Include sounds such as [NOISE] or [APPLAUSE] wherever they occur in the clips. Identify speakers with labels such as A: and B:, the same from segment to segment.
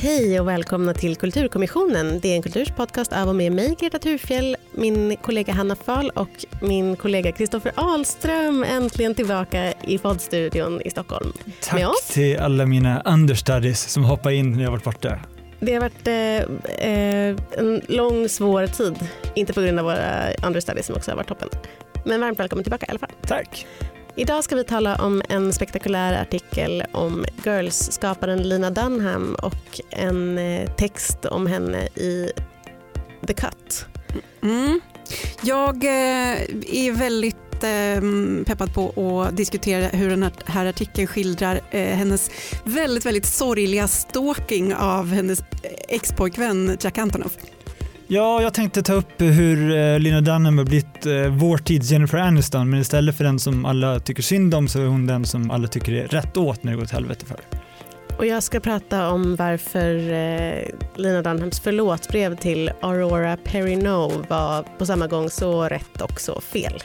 A: Hej och välkomna till Kulturkommissionen. Det är en kulturspodcast av och med mig, Greta Thurfjell, min kollega Hanna Fahl och min kollega Kristoffer Ahlström äntligen tillbaka i poddstudion i Stockholm.
B: Tack till alla mina understudies som hoppade in när jag varit borta.
A: Det har varit eh, eh, en lång, svår tid. Inte på grund av våra understudies som också har varit toppen. Men varmt välkommen tillbaka i alla fall.
B: Tack.
A: Idag ska vi tala om en spektakulär artikel om Girls-skaparen Lina Dunham och en eh, text om henne i The Cut.
C: Mm. Jag eh, är väldigt ehm, peppad på att diskutera hur den här artikeln skildrar eh, hennes väldigt, väldigt sorgliga stalking av hennes expojkvän Jack Antonoff.
B: Ja, jag tänkte ta upp hur Lena Lina Dunham har blivit eh, vår tids Jennifer Aniston, men istället för den som alla tycker synd om så är hon den som alla tycker är rätt åt när det går åt helvete för.
A: Och jag ska prata om varför Lena Lina Dunhams förlåtbrev till Aurora Perrineau var på samma gång så rätt och så fel.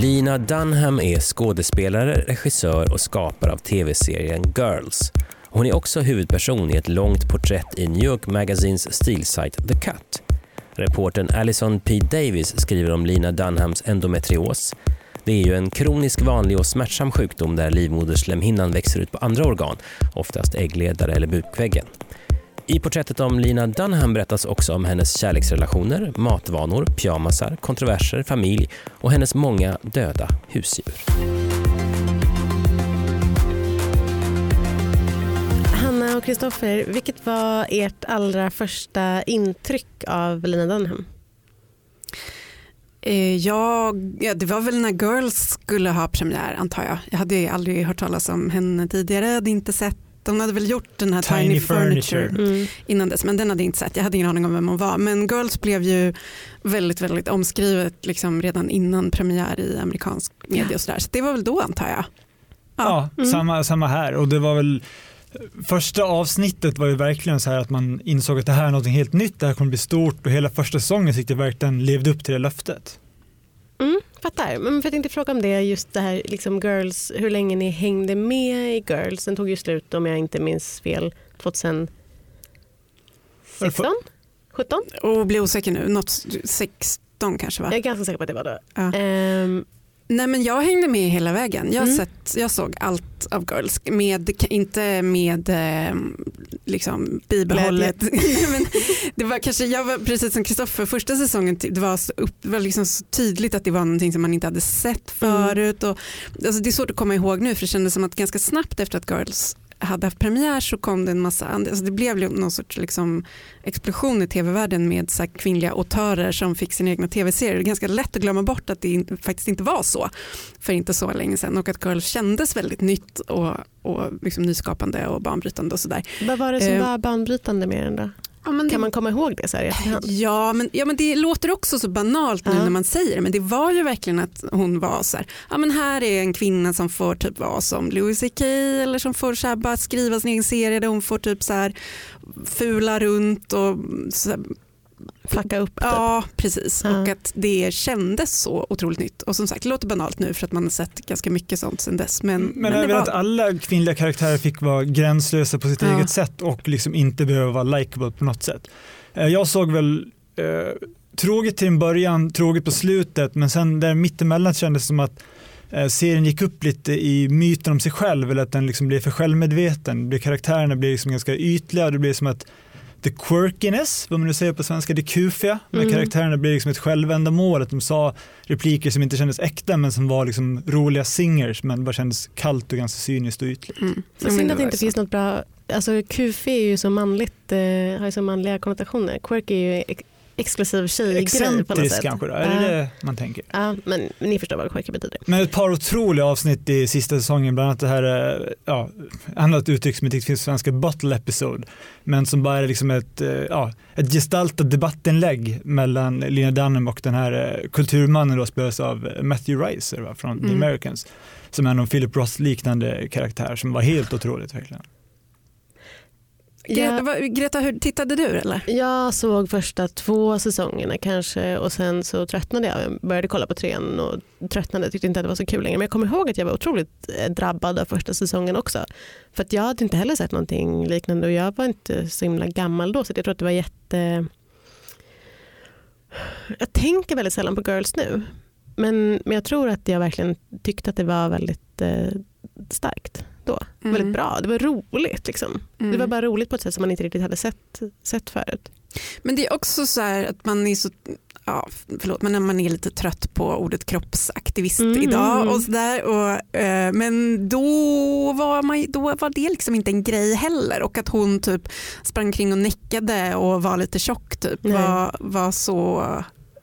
D: Lina Dunham är skådespelare, regissör och skapare av tv-serien Girls. Hon är också huvudperson i ett långt porträtt i New York Magazines stilsajt The Cut. Reporten Alison P. Davis skriver om Lina Dunhams endometrios. Det är ju en kronisk vanlig och smärtsam sjukdom där livmoderslemhinnan växer ut på andra organ, oftast äggledare eller bukväggen. I porträttet om Lina Dunham berättas också om hennes kärleksrelationer, matvanor, pyjamasar, kontroverser, familj och hennes många döda husdjur.
A: Hanna och Kristoffer, vilket var ert allra första intryck av Lina Dunham?
C: Eh, ja, det var väl när Girls skulle ha premiär antar jag. Jag hade aldrig hört talas om henne tidigare, hade inte sett de hade väl gjort den här Tiny, Tiny Furniture, Furniture. Mm. innan dess men den hade jag inte sett. Jag hade ingen aning om vem hon var. Men Girls blev ju väldigt, väldigt omskrivet liksom redan innan premiär i amerikansk media och sådär. Så det var väl då antar jag.
B: Ja, ja mm. samma, samma här och det var väl Första avsnittet var ju verkligen så här att man insåg att det här är något helt nytt, det här kommer bli stort och hela första säsongen tyckte jag verkligen levde upp till det löftet.
A: Mm, fattar. Men för jag tänkte fråga om det, just det här liksom Girls, hur länge ni hängde med i Girls. Den tog ju slut om jag inte minns fel 2016? 17?
C: Och blir osäker nu, något 16 kanske va?
A: Jag är ganska säker på att det var då.
C: Ja. Um, Nej men jag hängde med hela vägen. Jag, mm. sett, jag såg allt av Girls, med, inte med eh, liksom, bibehållet. [LAUGHS] men det var kanske, jag var precis som Kristoffer, första säsongen det var, så, upp, var liksom så tydligt att det var någonting som man inte hade sett mm. förut. Och, alltså, det är svårt att komma ihåg nu för det kändes som att ganska snabbt efter att Girls hade haft premiär så kom det en massa alltså det blev någon sorts liksom explosion i tv-världen med så kvinnliga autörer som fick sina egna tv-serier. Det är ganska lätt att glömma bort att det faktiskt inte var så för inte så länge sedan och att Girl kändes väldigt nytt och, och liksom nyskapande och banbrytande och sådär.
A: Vad var det som eh, var banbrytande med den då? Ja, kan det, man komma ihåg det så här i efterhand? [LAUGHS]
C: Ja men, ja, men det låter också så banalt nu -huh. när man säger det men det var ju verkligen att hon var så här, ja men här är en kvinna som får typ vara som Louis CK eller som får så här, bara skriva sin egen serie där hon får typ så här fula runt och så här,
A: flacka upp. Typ.
C: Ja, precis. Ja. Och att det kändes så otroligt nytt. Och som sagt, det låter banalt nu för att man har sett ganska mycket sånt sedan dess. Men,
B: men, men även var... att alla kvinnliga karaktärer fick vara gränslösa på sitt ja. eget sätt och liksom inte behöva vara likable på något sätt. Eh, jag såg väl eh, tråkigt till en början, tråkigt på slutet, men sen där mittemellan kändes det som att eh, serien gick upp lite i myten om sig själv eller att den liksom blev för självmedveten. Karaktärerna blev liksom ganska ytliga, det blev som att the quirkiness, vad man nu säger på svenska, det kufiga med mm. karaktärerna blir liksom ett självändamål, att de sa repliker som inte kändes äkta men som var liksom roliga singers men bara kändes kallt och ganska cyniskt och ytligt. Mm.
A: Så synd att det inte finns något bra, alltså kufi är ju så manligt, eh, har ju så manliga konnotationer, quirky är ju exklusiv tjejgrej på något sätt.
B: kanske då, är det det man tänker?
A: Ja, men, men ni förstår vad quirky betyder.
B: Men ett par otroliga avsnitt i sista säsongen, bland annat det här, eh, ja, annat uttryck som inte finns på svenska, bottle episode, men som bara är liksom ett, eh, ja, ett gestaltat debattinlägg mellan Lina Dunham och den här eh, kulturmannen då spelas av Matthew Reiser va, från mm. The Americans, som är någon Philip Ross liknande karaktär som var helt otroligt verkligen.
C: Greta, vad- Greta hur, tittade du eller?
A: Jag såg första två säsongerna kanske och sen så tröttnade jag. Jag började kolla på trean och tröttnade. Tyckte inte att det var så kul längre. Men jag kommer ihåg att jag var otroligt eh, drabbad av första säsongen också. För att jag hade inte heller sett någonting liknande och jag var inte så himla gammal då så jag tror att det var jätte... Jag tänker väldigt sällan på Girls nu. Men, men jag tror att jag verkligen tyckte att det var väldigt eh, starkt då.
C: Mm.
A: Väldigt bra. Det var roligt. Liksom.
C: Mm.
A: Det var bara roligt på ett sätt som man inte riktigt hade sett, sett förut.
C: Men det är också så här att man är så, ja, förlåt, men man är lite trött på ordet kroppsaktivist
A: Mm.
C: idag och sådär. Och, eh, men då var, man, då var det liksom inte en grej heller och att hon typ sprang kring och näckade och var lite tjock typ
A: Nej.
C: var, var så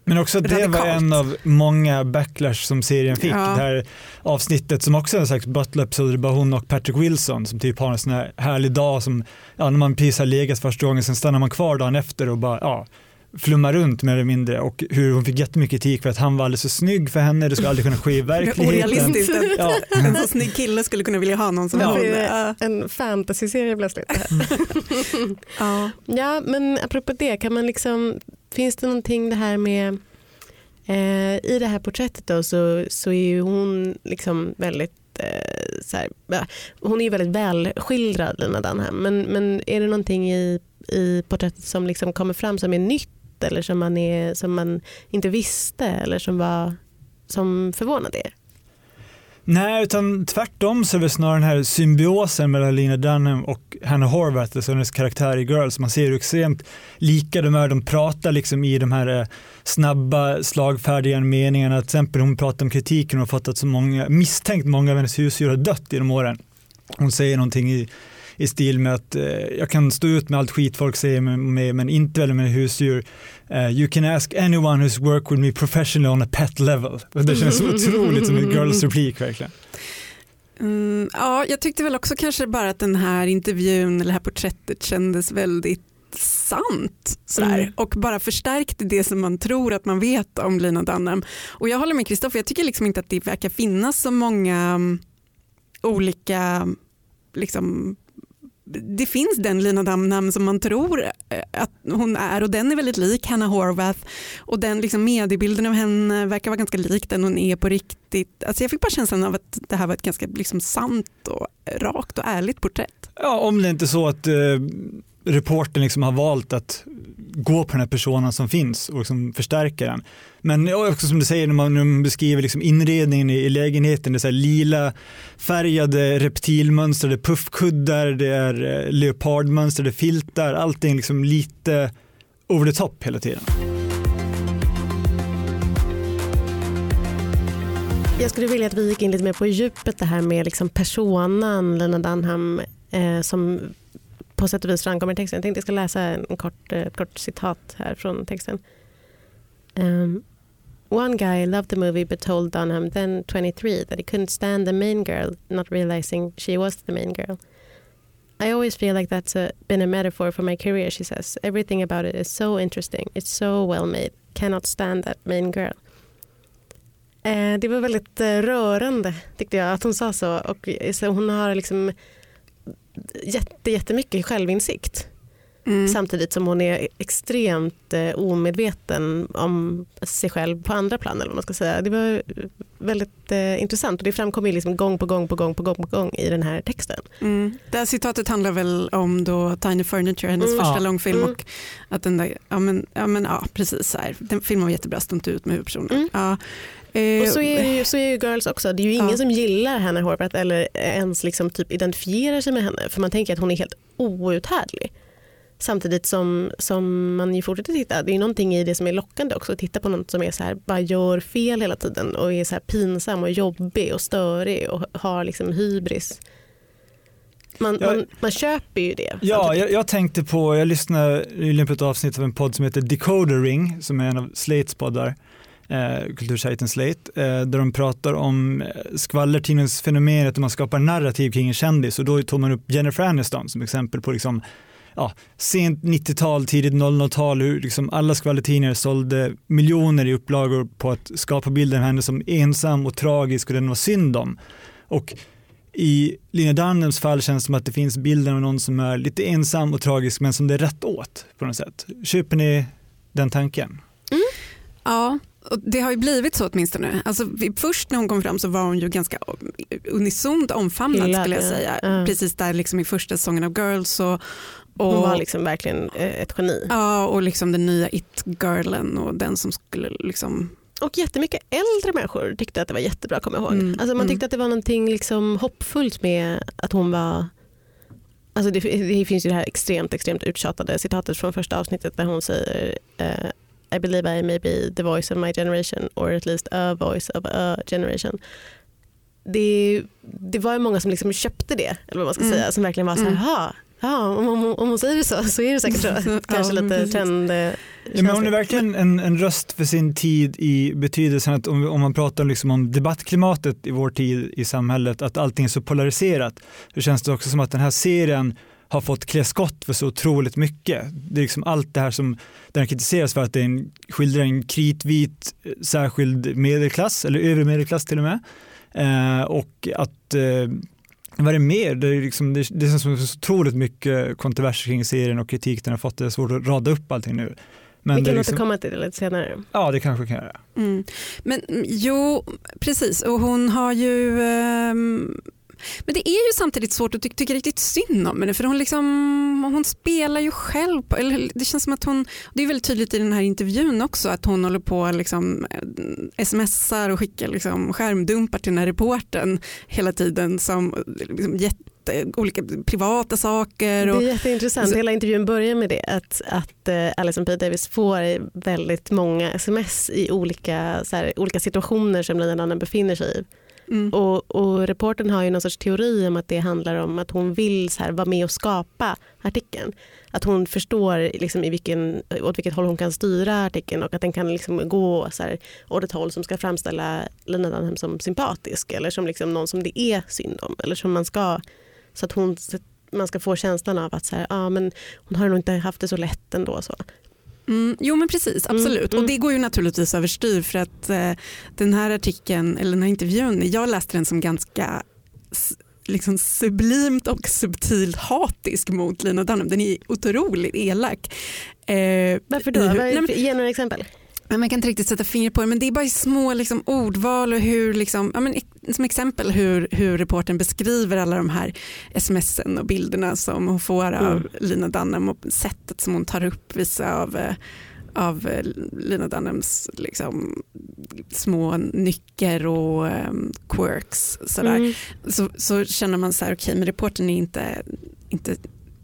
B: Men också att det var en av många backlash som serien fick.
C: Ja.
B: Det här avsnittet som också är en slags det är bara hon och Patrick Wilson som typ har en sån här härlig dag som, ja, när man precis har legat första gången, sen stannar man kvar dagen efter och bara, ja, flummar runt mer eller mindre och hur hon fick jättemycket kritik för att han var alldeles för snygg för henne, det skulle aldrig kunna ske i [LAUGHS] verkligheten.
C: orealistiskt att
B: Ja. [LAUGHS]
C: en så snygg kille skulle kunna vilja ha någon som
A: Ja.
C: hon.
A: Det är
C: Ja.
A: En fantasyserie plötsligt. [LAUGHS]
C: Ja.
A: ja, men apropå det, kan man liksom, finns det någonting det här med eh, i det här porträttet då så, så är ju hon liksom väldigt eh, så här, hon är ju väldigt välskildrad Lina Dunham men, men är det någonting i, i porträttet som liksom kommer fram som är nytt eller som man, är, som man inte visste eller som, var, som förvånade er?
B: Nej, utan tvärtom så är det snarare den här symbiosen mellan Lena Dunham och Hannah Horvath, alltså hennes karaktär i Girls. Man ser hur extremt lika de är. De pratar liksom i de här eh, snabba, slagfärdiga meningarna. Till exempel hon pratar om kritiken och har fått att så många, misstänkt många av hennes husdjur har dött genom åren. Hon säger någonting i, i stil med att eh, jag kan stå ut med allt skit folk säger mig, men inte väl med husdjur. Eh, you can ask anyone who's worked with me professionally on a pet level. [LAUGHS] Det känns så otroligt som en girls replik verkligen.
C: Mm, ja, jag tyckte väl också kanske bara att den här intervjun eller det här porträttet kändes väldigt sant sådär,
A: Mm.
C: och bara förstärkte det som man tror att man vet om Lina Dunham. Och jag håller med Kristoffer, jag tycker liksom inte att det verkar finnas så många mm, olika liksom, det finns den Lina Damnam som man tror eh, att hon är och den är väldigt lik Hannah Horvath och den liksom mediebilden av henne verkar vara ganska lik den hon är på riktigt. Alltså jag fick bara känslan av att det här var ett ganska liksom sant och rakt och ärligt porträtt.
B: Ja, om det inte är så att eh, reportern liksom har valt att gå på den här personen som finns och liksom förstärka den. Men också som du säger när man, när man beskriver liksom inredningen i, i lägenheten, det är så här lila färgade reptilmönstrade puffkuddar, det är eh, leopardmönstrade filtar, allting liksom lite over the top hela tiden.
A: Jag skulle vilja att vi gick in lite mer på djupet det här med liksom personan Lena Dunham eh, som på sätt och vis framkommer i texten. Jag tänkte jag ska läsa en kort, eh, ett kort citat här från texten. Um, One guy loved the movie but told Dunham, then 23, that he couldn't stand the main girl, not realizing she was the main girl. I always feel like that's a, been a metaphor for my career, she says. Everything about it is so interesting. It's so well made. Cannot stand that main girl. Eh, det var väldigt eh, rörande tyckte jag att hon sa så. Och, eh, så hon har liksom jätte, jättemycket självinsikt
C: Mm.
A: samtidigt som hon är extremt eh, omedveten om sig själv på andra plan. Eller vad man ska säga. Det var väldigt eh, intressant och det framkommer ju liksom gång på gång på gång på gång på gång i den här texten.
C: Mm. Det här citatet handlar väl om då Tiny Furniture, hennes
A: Mm.
C: första
B: Ja.
C: långfilm.
A: Mm.
C: Och att den där, ja, men, ja, men, ja, precis så här. Den filmen var jättebra, stod inte ut med huvudpersonen.
A: Mm.
C: Ja. Eh,
A: Och så är, ju, så är ju Girls också. Det är ju ingen
C: Ja.
A: som gillar Hannah Horvath eller ens liksom typ identifierar sig med henne för man tänker att hon är helt outhärdlig. Samtidigt som, som man ju fortsätter titta. Det är ju någonting i det som är lockande också att titta på något som är så här, bara gör fel hela tiden och är så här pinsam och jobbig och störig och har liksom hybris. Man,
B: Ja.
A: man, man köper ju det.
B: Ja,
A: samtidigt.
B: jag, jag tänkte på, jag lyssnade nyligen på ett avsnitt av en podd som heter Decoder Ring, som är en av Slates poddar, eh, kultursajten Slate, eh, där de pratar om eh, skvallertidningsfenomenet och man skapar narrativ kring en kändis och då tog man upp Jennifer Aniston som exempel på liksom, ja, sent 90-tal, tidigt 00-tal, hur liksom alla skvallertidningar sålde miljoner i upplagor på att skapa bilden av henne som ensam och tragisk och den var synd om. Och i Lina Dunhams fall känns det som att det finns bilden av någon som är lite ensam och tragisk men som det är rätt åt på något sätt. Köper ni den tanken?
C: Mm. Ja, och det har ju blivit så åtminstone. Alltså, först när hon kom fram så var hon ju ganska unisont omfamnad Hela, skulle jag säga. Ja. Precis där liksom i första säsongen av Girls. Och,
A: och, hon var liksom verkligen eh, ett geni.
C: Ja, och liksom den nya it-girlen och den som skulle liksom
A: och jättemycket äldre människor tyckte att det var jättebra att komma ihåg. Mm. Alltså man tyckte mm. att det var någonting liksom hoppfullt med att hon var Alltså det, det, finns ju det här extremt, extremt uttjatade citatet från första avsnittet där hon säger uh, I believe I may be the voice of my generation or at least a voice of a generation. Det, det var ju många som liksom köpte det, eller vad man ska mm. säga, som verkligen var så här, mm. Ja, om, om, om hon säger det så så är det säkert så. [LAUGHS] Kanske ja, lite trend.
B: Ja, men hon är verkligen en, en röst för sin tid i betydelsen att om, om man pratar liksom om debattklimatet i vår tid i samhället, att allting är så polariserat, så känns det också som att den här serien har fått klä skott för så otroligt mycket. Det är liksom allt det här som den kritiseras för att den skildrar en kritvit särskild medelklass, eller övre medelklass till och med. Eh, och att eh, vad är det mer? Det, är liksom, det, det känns som så otroligt mycket kontroverser kring serien och kritik den har fått. Det är svårt att rada upp allting nu.
A: Men Vi kan liksom, återkomma till det lite senare.
B: Ja, det kanske vi kan göra.
C: Mm. Men jo, precis. Och hon har ju um men det är ju samtidigt svårt att ty tycka riktigt synd om henne för hon, liksom, hon spelar ju själv. På, eller det känns som att hon, det är väldigt tydligt i den här intervjun också att hon håller på liksom, eh, smsar och skickar liksom, skärmdumpar till den här reporten hela tiden som liksom, jätte, olika privata saker.
A: Och, det är jätteintressant, så, hela intervjun börjar med det att, att uh, Alison P Davis får väldigt många sms i olika, så här, olika situationer som den andra befinner sig i. Mm. Och, och reporten har ju någon sorts teori om att det handlar om att hon vill så här, vara med och skapa artikeln. Att hon förstår liksom, i vilken, åt vilket håll hon kan styra artikeln och att den kan liksom gå så här, åt ett håll som ska framställa Lina Dunham som sympatisk eller som liksom någon som det är synd om. Eller som man ska, så att hon, man ska få känslan av att så här, ah, men hon har nog inte haft det så lätt ändå. Så.
C: Mm, jo men precis, mm, absolut. Mm, och det går ju naturligtvis överstyr för att eh, den här artikeln, eller den här intervjun, jag läste den som ganska liksom sublimt och subtilt hatisk mot Lina Dunham. Den är otroligt elak.
A: Eh, Varför då? Ge några exempel.
C: Man kan inte riktigt sätta fingret på det men det är bara små liksom, ordval och hur, liksom, ja, men, som exempel hur, hur reporten beskriver alla de här smsen och bilderna som hon får av mm. Lina Dunham och sättet som hon tar upp vissa av eh, av eh, Lina Dunhams liksom, små nycker och um, quirks. Sådär. Mm. Så, så känner man så här, okej okay, men reporten är inte, inte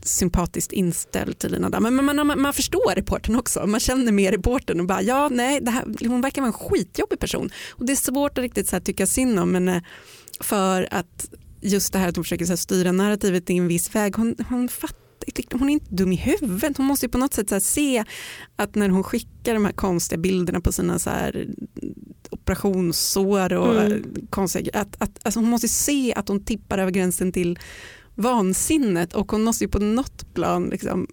C: sympatiskt inställd till Lina Damm. Men man, man, man förstår reporten också. Man känner med reporten och bara ja, nej, det här, hon verkar vara en skitjobbig person. Och det är svårt att riktigt så här, tycka synd om henne för att just det här att hon försöker så här, styra narrativet i en viss väg. Hon, hon fattar hon är inte dum i huvudet. Hon måste på något sätt se att när hon skickar de här konstiga bilderna på sina så operationssår och mm. konstiga, att, att, alltså hon måste se att hon tippar över gränsen till vansinnet och hon måste ju på något plan liksom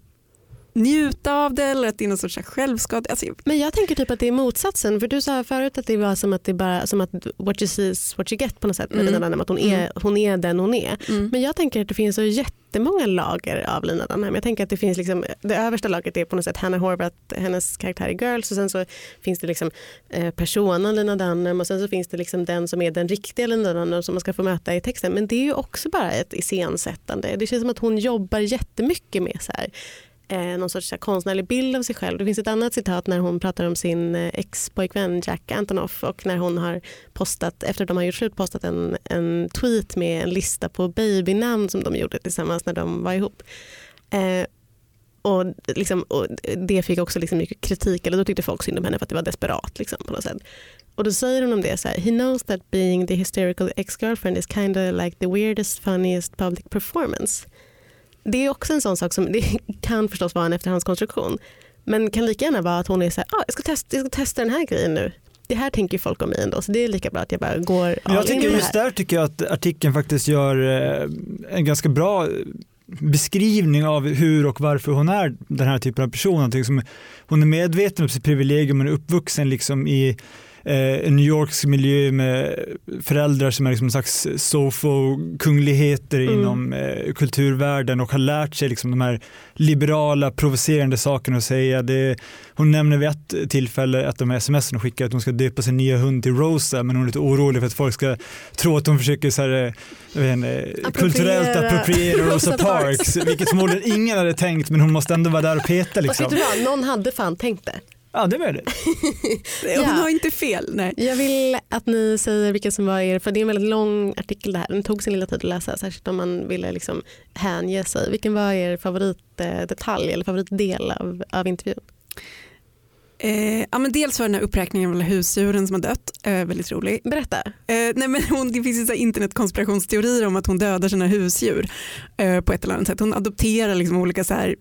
C: njuta av det eller att det är någon sorts självskad. Alltså,
A: men jag tänker typ att det är motsatsen. För du sa förut att det var som att det bara som att what you see is what you get på något sätt med mm. Lina Dunham. Att hon är, mm. hon är den hon är. Mm. Men jag tänker att det finns så jättemånga lager av Lina Dunham. Jag tänker att det finns liksom, det översta lagret är på något sätt Hannah Horvath, hennes karaktär i Girls och sen så finns det liksom eh, personen Lina Dunham och sen så finns det liksom den som är den riktiga Lina Dunham som man ska få möta i texten. Men det är ju också bara ett iscensättande. Det känns som att hon jobbar jättemycket med så här eh, någon sorts konstnärlig bild av sig själv. Det finns ett annat citat när hon pratar om sin eh, ex-pojkvän Jack Antonoff och när hon har postat, efter att de har gjort slut, postat en, en tweet med en lista på babynamn som de gjorde tillsammans när de var ihop. Eh, och, liksom, och det fick också liksom mycket kritik, eller då tyckte folk synd om henne för att det var desperat. Liksom, på något sätt. Och då säger hon om det så här, he knows that being the hysterical ex-girlfriend is kind of like the weirdest, funniest public performance det är också en sån sak som det [LAUGHS] kan förstås vara en efterhandskonstruktion. Men kan lika gärna vara att hon är så här, ah, jag, ska testa, jag ska testa den här grejen nu. Det här tänker folk om mig ändå så det är lika bra att jag bara går
B: Jag tycker just där tycker jag att artikeln faktiskt gör eh, en ganska bra beskrivning av hur och varför hon är den här typen av person. Hon är medveten om sitt privilegium, hon är uppvuxen liksom i eh, en New Yorks miljö med föräldrar som är liksom en slags sofo-kungligheter mm. inom eh, kulturvärlden och har lärt sig liksom de här liberala provocerande sakerna att säga. Det, hon nämner vid ett tillfälle att de här sms hon skickar att hon ska döpa sin nya hund till Rosa men hon är lite orolig för att folk ska tro att hon försöker så här, inte, kulturellt appropriera [LAUGHS] Rosa Parks, vilket förmodligen ingen hade tänkt men hon måste ändå vara där och peta. Liksom.
A: vet du vad, någon hade fan tänkt det.
B: Ja, det är möjligt. [LAUGHS]
C: ja. Hon har inte fel. Nej.
A: Jag vill att ni säger vilka som var er, för det är en väldigt lång artikel det här. Den tog sin lilla tid att läsa, särskilt om man ville liksom hänge sig. Vilken var er favoritdetalj eller favoritdel av, av intervjun?
C: Eh, ja, men dels var den här uppräkningen av alla husdjuren som har dött eh, väldigt rolig.
A: Berätta.
C: Eh, nej, men hon, det finns ju internetkonspirationsteorier om att hon dödar sina husdjur eh, på ett eller annat sätt. Hon adopterar liksom olika så här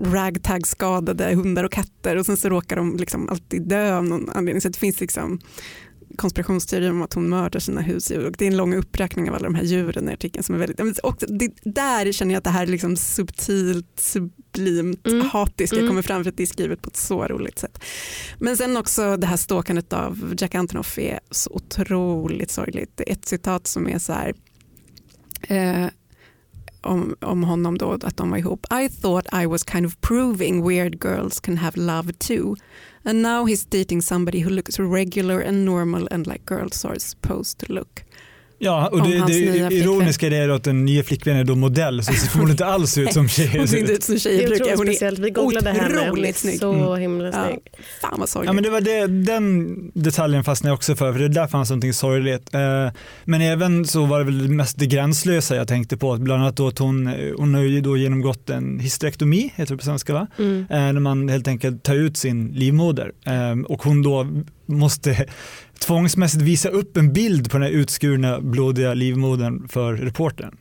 C: ragtag-skadade hundar och katter och sen så råkar de liksom alltid dö av någon anledning. Så det finns liksom konspirationsteorier om att hon mördar sina husdjur och det är en lång uppräkning av alla de här djuren i artikeln som är väldigt, och det, där känner jag att det här är liksom subtilt, sublimt, mm. hatiskt mm. kommer fram för att det är skrivet på ett så roligt sätt. Men sen också det här ståkandet av Jack Antonoff är så otroligt sorgligt. Det är ett citat som är så här eh, om, om honom då att de var ihop. I thought I was kind of proving weird girls can have love too. And now he's dating somebody who looks regular and normal and like girls are supposed to look.
B: Ja, och det, det ironiska är att den nya flickvännen är då modell så ser hon inte alls ut som tjejer. [LAUGHS]
C: hon ser inte ut som tjejer brukar.
A: Hon är Vi googlade henne. Hon är
C: snygg.
A: så mm. himla snygg. Ja.
C: Fan vad sorgligt.
B: Ja, men det var det, den detaljen fastnade jag också för, för det där fanns någonting sorgligt. Eh, men även så var det väl mest det gränslösa jag tänkte på, bland annat då att hon, hon har ju då genomgått en hysterektomi, heter det på svenska va? Mm. Eh, när man helt enkelt tar ut sin livmoder eh, och hon då måste tvångsmässigt visa upp en bild på den här utskurna blodiga livmodern för reportern.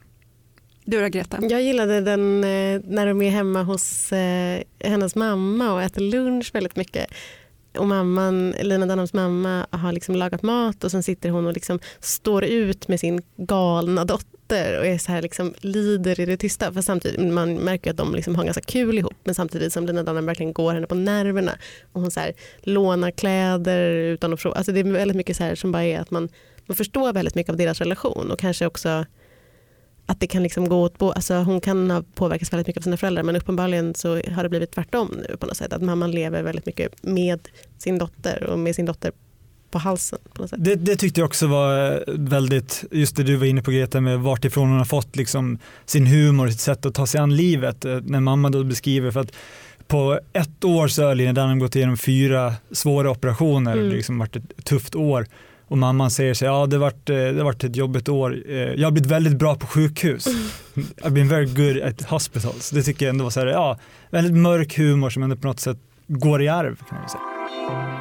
C: Du då Greta?
A: Jag gillade den eh, när de är hemma hos eh, hennes mamma och äter lunch väldigt mycket. Och mamman, Lina Dunhams mamma har liksom lagat mat och sen sitter hon och liksom står ut med sin galna dotter dotter och är så här liksom, lider i det tysta. För samtidigt, man märker att de liksom har ganska kul ihop men samtidigt som Lina Dunham verkligen går henne på nerverna. Och hon så här, lånar kläder utan att fråga. Alltså det är väldigt mycket så här som bara är att man, man förstår väldigt mycket av deras relation och kanske också att det kan liksom gå åt alltså Hon kan ha påverkats väldigt mycket av sina föräldrar men uppenbarligen så har det blivit tvärtom nu på något sätt. Att mamman lever väldigt mycket med sin dotter och med sin dotter på halsen. På
B: det, det, tyckte jag också var eh, väldigt, just det du var inne på Greta, med vart ifrån hon har fått liksom sin humor, sitt sätt att ta sig an livet. Eh, när mamma då beskriver, för att på ett år så har Lina Dunham gått igenom fyra svåra operationer, mm. det har liksom varit ett tufft år. Och mamman säger sig, ja det har varit, eh, det har varit ett jobbigt år, jag har blivit väldigt bra på sjukhus. Mm. [LAUGHS] I've been very good at hospitals. Det tycker jag ändå var så här, ja, väldigt mörk humor som ändå på något sätt går i arv. Kan man säga.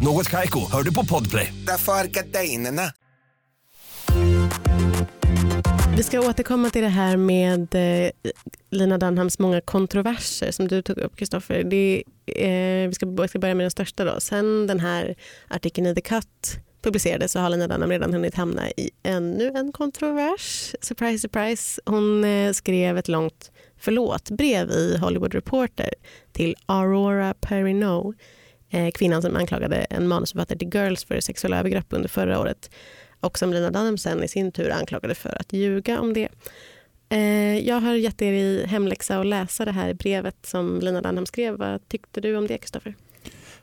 E: Något kajko, hör du på podplay.
F: Därför är gardinerna.
A: Vi ska återkomma till det här med eh, Lina Dunhams många kontroverser som du tog upp Kristoffer. Eh, vi ska, börja med den största då. Sen den här artikeln i The Cut publicerades så har Lina Dunham redan hunnit hamna i ännu en kontrovers. Surprise, surprise. Hon eh, skrev ett långt förlåt-brev i Hollywood Reporter till Aurora Perrineau, kvinnan som anklagade en manusförfattare till Girls för sexuella övergrepp under förra året och som Lina Dunham sen i sin tur anklagade för att ljuga om det. Eh, jag har gett er i hemläxa att läsa det här brevet som Lina Dunham skrev. Vad tyckte du om det, Kristoffer?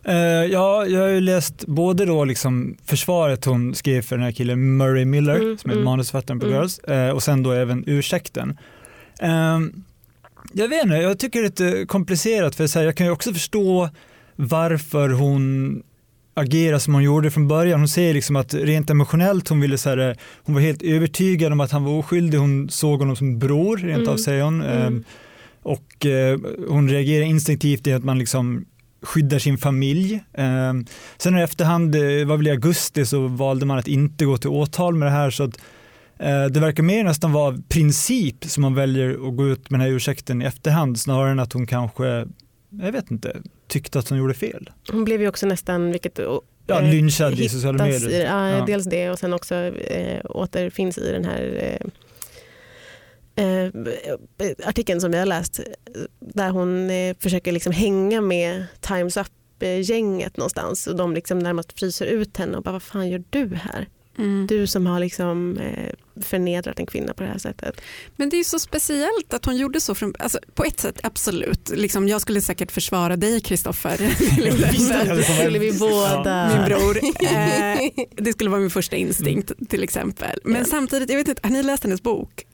B: Uh, ja, jag har ju läst både då liksom försvaret hon skrev för den här killen Murray Miller mm, som är mm, manusförfattaren på mm. Girls och sen då även ursäkten. Uh, jag vet inte, jag tycker det är lite komplicerat för så här, jag kan ju också förstå varför hon agera som hon gjorde från början. Hon säger liksom att rent emotionellt hon ville så här, hon var helt övertygad om att han var oskyldig. Hon såg honom som bror rent mm. av säger hon. Mm. Ehm, och eh, hon reagerar instinktivt i att man liksom skyddar sin familj. Eh, sen i efterhand, det var väl i augusti, så valde man att inte gå till åtal med det här. så att eh, det verkar mer nästan vara princip som man väljer att gå ut med den här ursäkten i efterhand snarare än att hon kanske, jag vet inte, tyckte att hon gjorde fel.
A: Hon blev ju också nästan, vilket
B: Ja,
A: eh,
B: lynchad i sociala medier.
A: Ja,
B: Ja.
A: Dels det och sen också eh, återfinns i den här eh, eh, artikeln som vi har läst där hon eh, försöker liksom hänga med Times Up-gänget någonstans och de liksom närmast fryser ut henne och bara vad fan gör du här?
C: Mm.
A: Du som har liksom, eh, förnedrat en kvinna på det här sättet.
C: Men det är så speciellt att hon gjorde så. Från, alltså, på ett sätt absolut. Liksom, jag skulle säkert försvara dig Kristoffer. [LAUGHS]
A: Skulle vi båda...
C: Min bror. [LAUGHS] Eh, det skulle vara min första instinkt till exempel. Men
A: Ja.
C: samtidigt, jag vet inte, har ni läst hennes bok?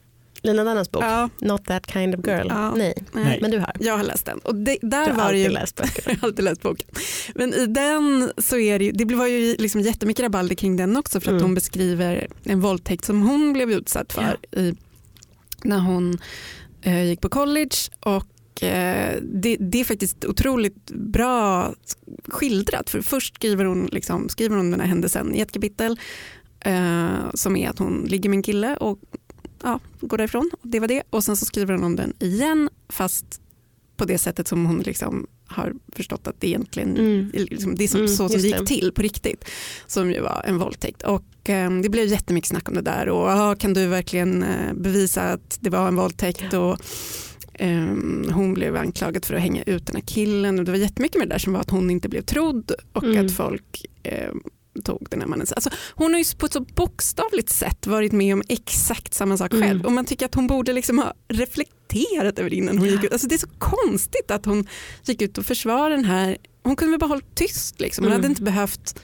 A: Lina Dunhams bok,
C: Ja.
A: Not that kind of girl.
C: Ja.
A: Nej.
C: Nej.
A: men du har.
C: Jag har läst den. Och det,
A: Du
C: där
A: har
C: var
A: alltid
C: ju,
A: läst böcker. [LAUGHS]
C: jag har alltid läst boken. Men i den så är det ju, det var ju liksom jättemycket rabalder kring den också för att
A: Mm.
C: hon beskriver en våldtäkt som hon blev utsatt för i, när hon eh, gick på college och eh, det, det är faktiskt otroligt bra skildrat. För först skriver hon, liksom, skriver hon den här händelsen i ett kapitel eh, som är att hon ligger med en kille och ja, går därifrån. Det var det. Och sen så skriver hon om den igen fast på det sättet som hon liksom har förstått att det egentligen
A: Mm.
C: liksom, det är som,
A: Mm,
C: så som det gick till på riktigt. Som ju var en våldtäkt. Och eh, det blev jättemycket snack om det där. Och ah, kan du verkligen eh, bevisa att det var en våldtäkt? Och, ehm, hon blev anklagad för att hänga ut den här killen. Och det var jättemycket med det där som var att hon inte blev trodd och
A: Mm.
C: att folk eh, tog den här mannen. Alltså, hon har ju på ett så bokstavligt sätt varit med om exakt samma sak själv.
A: Mm.
C: Och man tycker att hon borde liksom ha reflekterat över det innan hon gick ut. Alltså, det är så konstigt att hon gick ut och försvarade den här. Hon kunde väl bara hållit tyst. Liksom. Hon
A: Mm.
C: hade inte behövt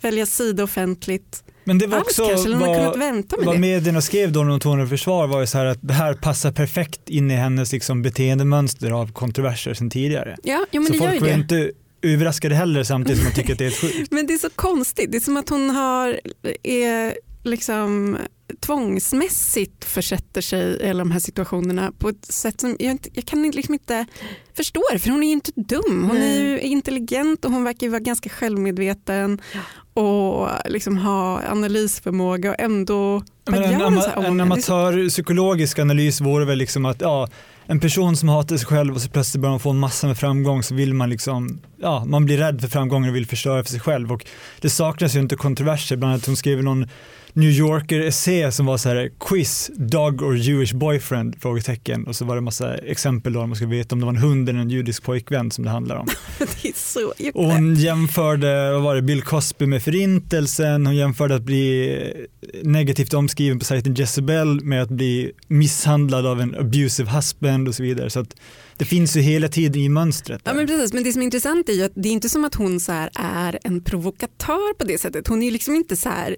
C: välja sida offentligt
B: Men det var
C: alls
B: också
C: kanske.
B: Vad,
C: vänta med
B: vad
C: det.
B: medierna skrev då när hon tog i försvar var ju så här att det här passar perfekt in i hennes liksom beteendemönster av kontroverser sedan tidigare.
C: Ja, jo, men
B: så
C: det gör ju
B: folk
C: det.
B: inte överraskade heller samtidigt som de tycker att det är sjukt. [LAUGHS]
C: Men det är så konstigt. Det är som att hon har, är liksom tvångsmässigt försätter sig i alla de här situationerna på ett sätt som jag, inte, jag kan liksom inte förstå det, för hon är ju inte dum. Hon är ju intelligent och hon verkar ju vara ganska självmedveten och liksom ha analysförmåga och ändå
B: Men en, ama, en amatörpsykologisk analys vore väl liksom att ja, en person som hatar sig själv och så plötsligt börjar man få en massa med framgång så vill man liksom, ja, man blir rädd för framgången och vill förstöra för sig själv. Och det saknas ju inte kontroverser, bland annat hon skrev någon New Yorker-essä som var så här quiz, dog or Jewish boyfriend? Frågetecken och så var det massa exempel då man skulle veta om det var en hund eller en judisk pojkvän som det handlar om. [LAUGHS]
C: det är så
B: Och hon jämförde, vad var det, Bill Cosby med förintelsen, hon jämförde att bli negativt omskriven på sajten Jezebel med att bli misshandlad av en abusive husband och så vidare. Så att det finns ju hela tiden i mönstret.
C: Ja,
B: där.
C: men, precis. men det som är intressant är ju att det är inte som att hon så här är en provokatör på det sättet. Hon är ju liksom inte så här,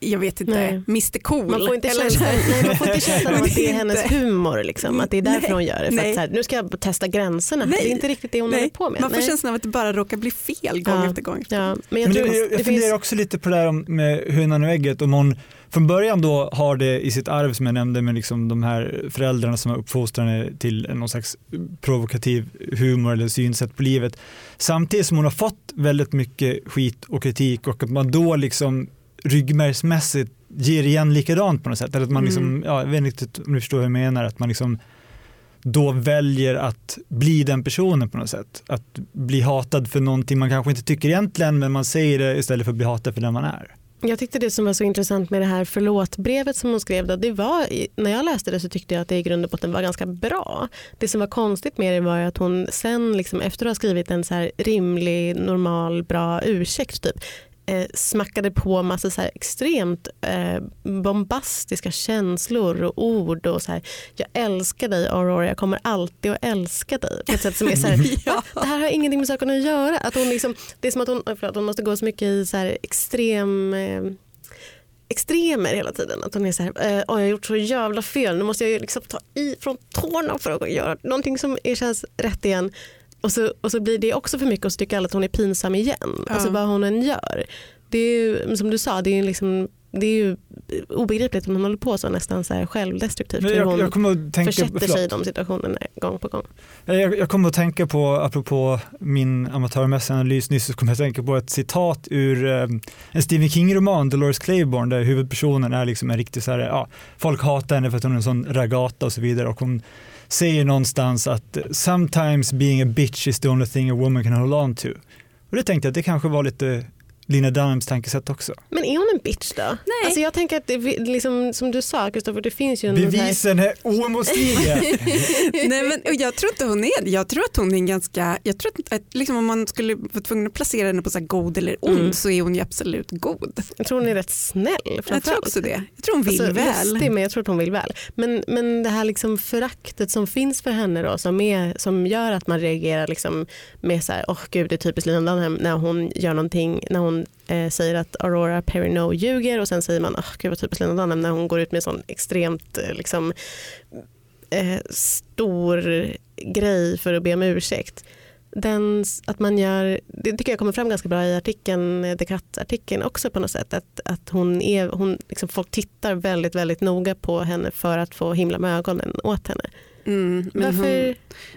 C: jag vet inte,
A: Nej.
C: Mr Cool.
A: Man får inte
C: eller
A: känslan, nej, man får inte [LAUGHS] känslan av att det är hennes humor, liksom, att det är därför
C: Nej,
A: hon gör det. För
C: nej.
A: att så här, nu ska jag testa gränserna,
C: Nej,
A: det är inte riktigt det hon
C: nej,
A: håller på med.
C: Man får
A: Nej.
C: känslan av att det bara råkar bli fel gång
A: Ja.
C: efter gång.
A: Ja, men jag
B: Men
A: tror
B: det, jag,
A: det
B: jag
A: finns...
B: funderar också lite på det här om- med hönan och ägget. Om hon från början då har det i sitt arv som jag nämnde med liksom de här föräldrarna som har uppfostrat henne till någon slags provokativ humor eller synsätt på livet. Samtidigt som hon har fått väldigt mycket skit och kritik och att man då liksom ryggmärgsmässigt ger igen likadant på något sätt. Eller att man liksom,
C: Mm.
B: ja, jag vet inte riktigt om du förstår hur jag menar, att man liksom då väljer att bli den personen på något sätt. Att bli hatad för någonting man kanske inte tycker egentligen men man säger det istället för att bli hatad för den man är.
A: Jag tyckte det som var så intressant med det här förlåtbrevet som hon skrev, då, det var, när jag läste det så tyckte jag att det i grund och botten var ganska bra. Det som var konstigt med det var att hon sen liksom, efter att ha skrivit en så här rimlig, normal, bra ursäkt typ, eh, smackade på massa så extremt eh, bombastiska känslor och ord och så här, jag älskar dig Aurora, jag kommer alltid att älska dig. På ett sätt som är så här, [LAUGHS]
C: Ja.
A: det här har ingenting med saken att göra. Att hon liksom, det är som att hon, förlåt, hon måste gå så mycket i så här extrem eh, extremer hela tiden. Att hon är så här, eh, "Oj, jag har gjort så jävla fel, nu måste jag ju liksom ta i från tårna för att göra någonting som känns rätt igen. Och så, och så blir det också för mycket och så tycker alla att hon är pinsam igen.
C: Ja.
A: Alltså vad hon än gör. Det är ju, som du sa, det är ju, liksom, det är ju obegripligt att man håller på så nästan så här självdestruktivt.
B: Men
A: hur hon
B: jag, jag kommer att tänka,
A: försätter sig i
B: förlåt.
A: de situationerna gång på gång.
B: jag, jag kommer att tänka på, apropå min amatörmässiga analys nyss, så kommer jag att tänka på ett citat ur eh, en Stephen King-roman, Dolores Claiborne, där huvudpersonen är liksom en riktig så här, ja, folk hatar henne för att hon är en sån ragata och så vidare och hon säger någonstans att eh, sometimes being a bitch is the only thing a woman can hold on to. Och det tänkte jag att det kanske var lite Lina Dunhams tankesätt också.
A: Men är hon en bitch då?
C: Nej.
A: Alltså jag tänker att det, liksom, som du sa Kristoffer, det finns ju en... så här-
B: Bevisen är oemotstridiga. [LAUGHS]
C: Nej, men, och jag tror inte hon är det. Jag tror att hon är en ganska, jag tror att, att liksom, om man skulle vara tvungen att placera henne på så här god eller ond
A: Mm.
C: så är hon ju absolut god.
A: Jag tror hon är rätt snäll
C: Jag tror också det. Jag tror hon vill
A: alltså,
C: väl.
A: Lustig, men jag tror att hon vill väl. Men, men det här liksom föraktet som finns för henne då, som, är, som gör att man reagerar liksom med så här, åh gud det är typiskt Lina Dunham när hon gör någonting, när hon eh, säger att Aurora Perrineau ljuger och sen säger man, åh gud vad typiskt Lina Dunham när hon går ut med sån extremt eh, liksom, eh, stor grej för att be om ursäkt. Den, att man gör, det tycker jag kommer fram ganska bra i artikeln, eh, Decat-artikeln också på något sätt. Att, att hon är, hon, liksom, folk tittar väldigt, väldigt noga på henne för att få himla med ögonen åt henne.
C: Mm, men,
A: Varför,
C: hon,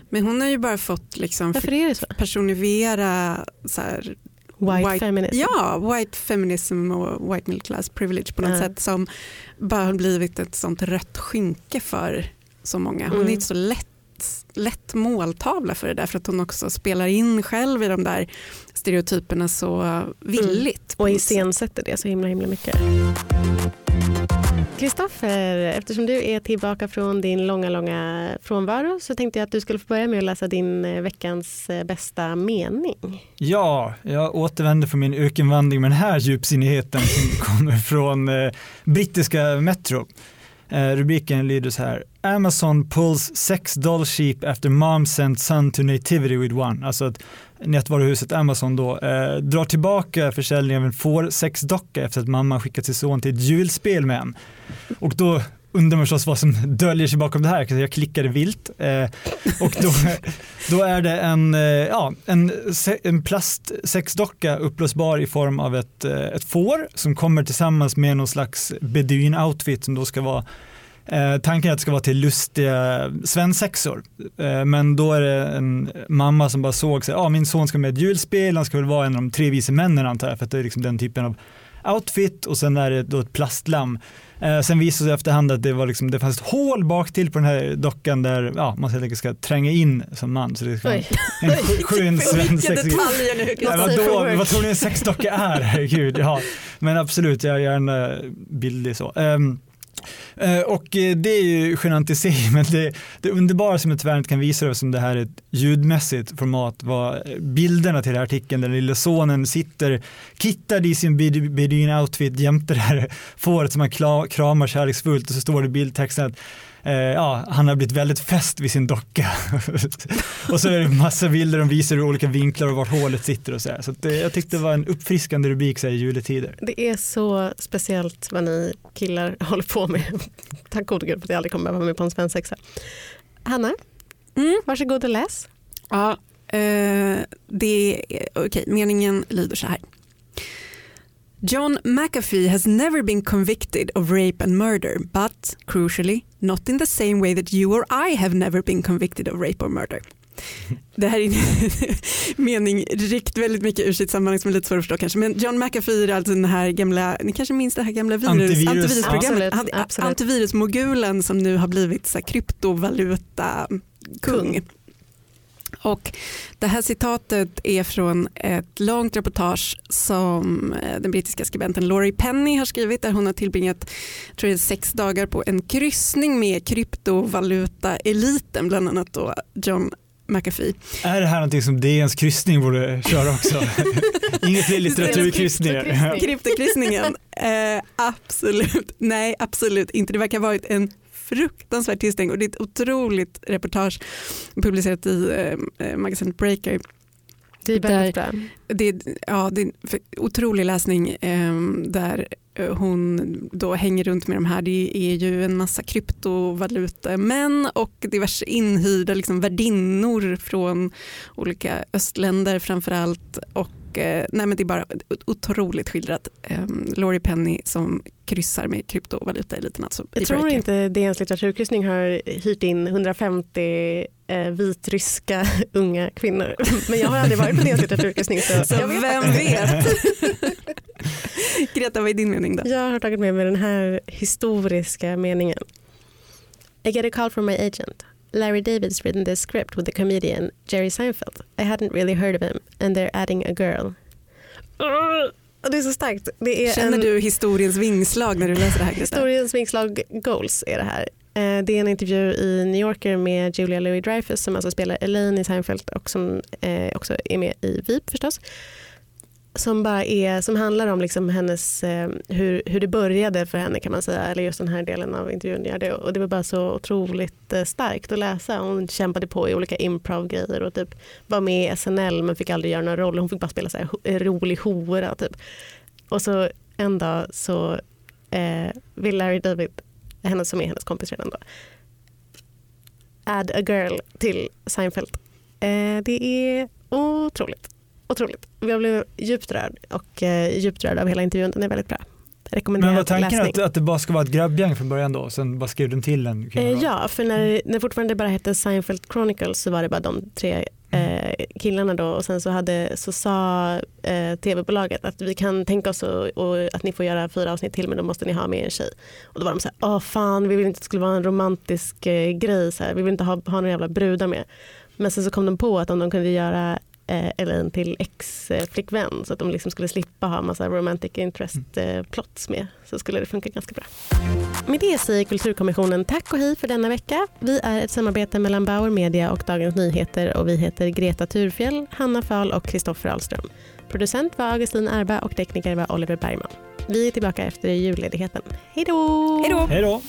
C: men hon har ju bara fått liksom
A: så?
C: personifiera så här,
A: White,
C: White-
A: feminism.
C: ja, white feminism och white middle class privilege på något
A: Ja.
C: sätt som bara har blivit ett sånt rött skynke för så många. Hon
A: Mm.
C: är inte så lätt, lätt måltavla för det där för att hon också spelar in själv i de där stereotyperna så villigt. på
A: Och iscensätter det så himla himla mycket. Kristoffer, eftersom du är tillbaka från din långa, långa frånvaro så tänkte jag att du skulle få börja med att läsa din eh, veckans eh, bästa mening.
B: Ja, jag återvänder från min ökenvandring med den här djupsinnigheten som [LAUGHS] kommer från eh, brittiska Metro. Eh, rubriken lyder så här. Amazon pulls sex doll sheep after mom sent son to nativity with one. Alltså att nätvaruhuset Amazon då eh, drar tillbaka försäljningen av en fårsexdocka efter att mamma skickat sin son till ett julspel med en. Och då undrar man förstås vad som döljer sig bakom det här, jag klickade vilt. Eh, och då, då är det en, eh, ja, en, se- en plastsexdocka upplösbar i form av ett, eh, ett får som kommer tillsammans med någon slags beduin-outfit som då ska vara Eh, tanken är att det ska vara till lustiga svensexor. Eh, men då är det en mamma som bara såg sig, ah, min son ska med i ett julspel, han ska väl vara en av de tre vise männen antar jag, för att det är liksom den typen av outfit och sen är det då ett plastlamm. Eh, sen visade sig efterhand att det, var liksom, det fanns ett hål bak till på den här dockan där ja, man helt enkelt ska tränga in som man. Så det ska
A: Oj.
B: en sk- skön svensex.
A: work.
B: vad tror ni en sexdocka är? [LAUGHS] Herregud, ja. Men absolut, jag är gärna bildig så. Ehm, eh, Eh, och eh, det är ju genant i sig, [LAUGHS] men det, det underbara som jag tyvärr inte kan visa det som det här är ett ljudmässigt format var eh, bilderna till den här artikeln där lille lilla sonen sitter kittad i sin beduin outfit jämte det här [LAUGHS] fåret som han kramar kärleksfullt och så står det i bildtexten att eh, ja, han har blivit väldigt fäst vid sin docka. [LAUGHS] och så är det massa bilder de visar ur olika vinklar och vart hålet sitter och så här. Så att, eh, jag tyckte det var en uppfriskande rubrik så här, i juletider.
A: Det är så speciellt vad ni killar [LAUGHS] håller på med. Tack gode gud för att jag aldrig kommer behöva vara med på en svensexa. Hanna,
C: Mm.
A: varsågod och läs.
C: Ja, eh, det är, okej, meningen lyder så här. John McAfee has never been convicted of rape and murder, but crucially, not in the same way that you or I have never been convicted of rape or murder. [LAUGHS] Det här är en [LAUGHS] mening rikt väldigt mycket ur sitt sammanhang som är lite svår att förstå kanske. Men John McAfee är alltså den här gamla, ni kanske minns det här gamla virus,
B: Antivirus.
C: antivirusprogrammet,
A: Absolut, absolut.
C: antivirusmogulen som nu har blivit så kryptovaluta kung.
A: Kung.
C: Och det här citatet är från ett långt reportage som eh, den brittiska skribenten Laurie Penny har skrivit där hon har tillbringat tror jag, sex dagar på en kryssning med kryptovaluta-eliten, bland annat då John McAfee.
B: Är det här någonting som DNs kryssning borde köra också? [LAUGHS] Inga fler litteraturkryssningar.
A: Kryptokryssning. [LAUGHS]
C: Kryptokryssningen, eh, absolut, nej absolut inte. Det verkar ha varit en fruktansvärd tillställning och det är ett otroligt reportage publicerat i eh, eh, magasinet Breaker
A: Det är väldigt bra.
C: det, ja, det är en otrolig läsning eh, där hon då hänger runt med de här. Det är ju en massa kryptovalutamän och diverse inhyrda liksom värdinnor från olika östländer framför allt. Och och eh, nej men det är bara otroligt skildrat. Um, Laurie Penny som kryssar med kryptovalutaeliten. Alltså
A: Jag tror inte DNs litteraturkryssning har hyrt in 150 eh, vitryska [LAUGHS] unga kvinnor. [LAUGHS] Men jag har aldrig varit på DNs litteraturkryssning så,
C: så vet vem vet. [LAUGHS] Greta, vad är din mening då?
A: Jag har tagit med mig den här historiska meningen. I get a call from my agent. Larry David's written this script with the comedian Jerry Seinfeld. I hadn't really heard of him and they're adding a girl. det är så starkt. Det är
C: Känner en... du historiens vingslag när du läser det här?
A: Historiens vingslag goals är det här. Eh, det är en intervju i New Yorker med Julia Louis-Dreyfus som alltså spelar Elaine i Seinfeld och som eh, också är med i VIP förstås som, bara är, som handlar om liksom hennes, eh, hur, hur det började för henne kan man säga, eller just den här delen av intervjun Ja, det. Och det var bara så otroligt eh, starkt att läsa. Hon kämpade på i olika improv-grejer och typ var med i SNL men fick aldrig göra några roller. Hon fick bara spela så här, eh, rolig hora typ. Och så en dag så eh, vill Larry David, henne som är hennes kompis redan då, add a girl till Seinfeld. Eh, det är otroligt otroligt. Jag blev djupt rörd och eh, djupt rörd av hela intervjun. Den är väldigt bra.
B: Men var tanken att, att det bara ska vara ett grabbgäng från början då? Sen bara skrev den till en
A: eh, Ja, för när, när fortfarande bara hette Seinfeld Chronicles så var det bara de tre eh, killarna då och sen så, hade, så sa eh, tv-bolaget att vi kan tänka oss och, och, att ni får göra fyra avsnitt till men då måste ni ha med en tjej. Och då var de så här, åh fan vi vill inte att det skulle vara en romantisk eh, grej, så här. vi vill inte ha, ha några jävla brudar med. Men sen så kom de på att om de kunde göra eh, Elaine till ex-flickvän så att de liksom skulle slippa ha massa romantic interest mm. eh, plots med så skulle det funka ganska bra. Med det säger Kulturkommissionen tack och hej för denna vecka. Vi är ett samarbete mellan Bauer Media och Dagens Nyheter och vi heter Greta Thurfjell, Hanna Fahl och Kristoffer Ahlström. Producent var Augustin Erba och tekniker var Oliver Bergman. Vi är tillbaka efter julledigheten. Hej då!
B: Hej då!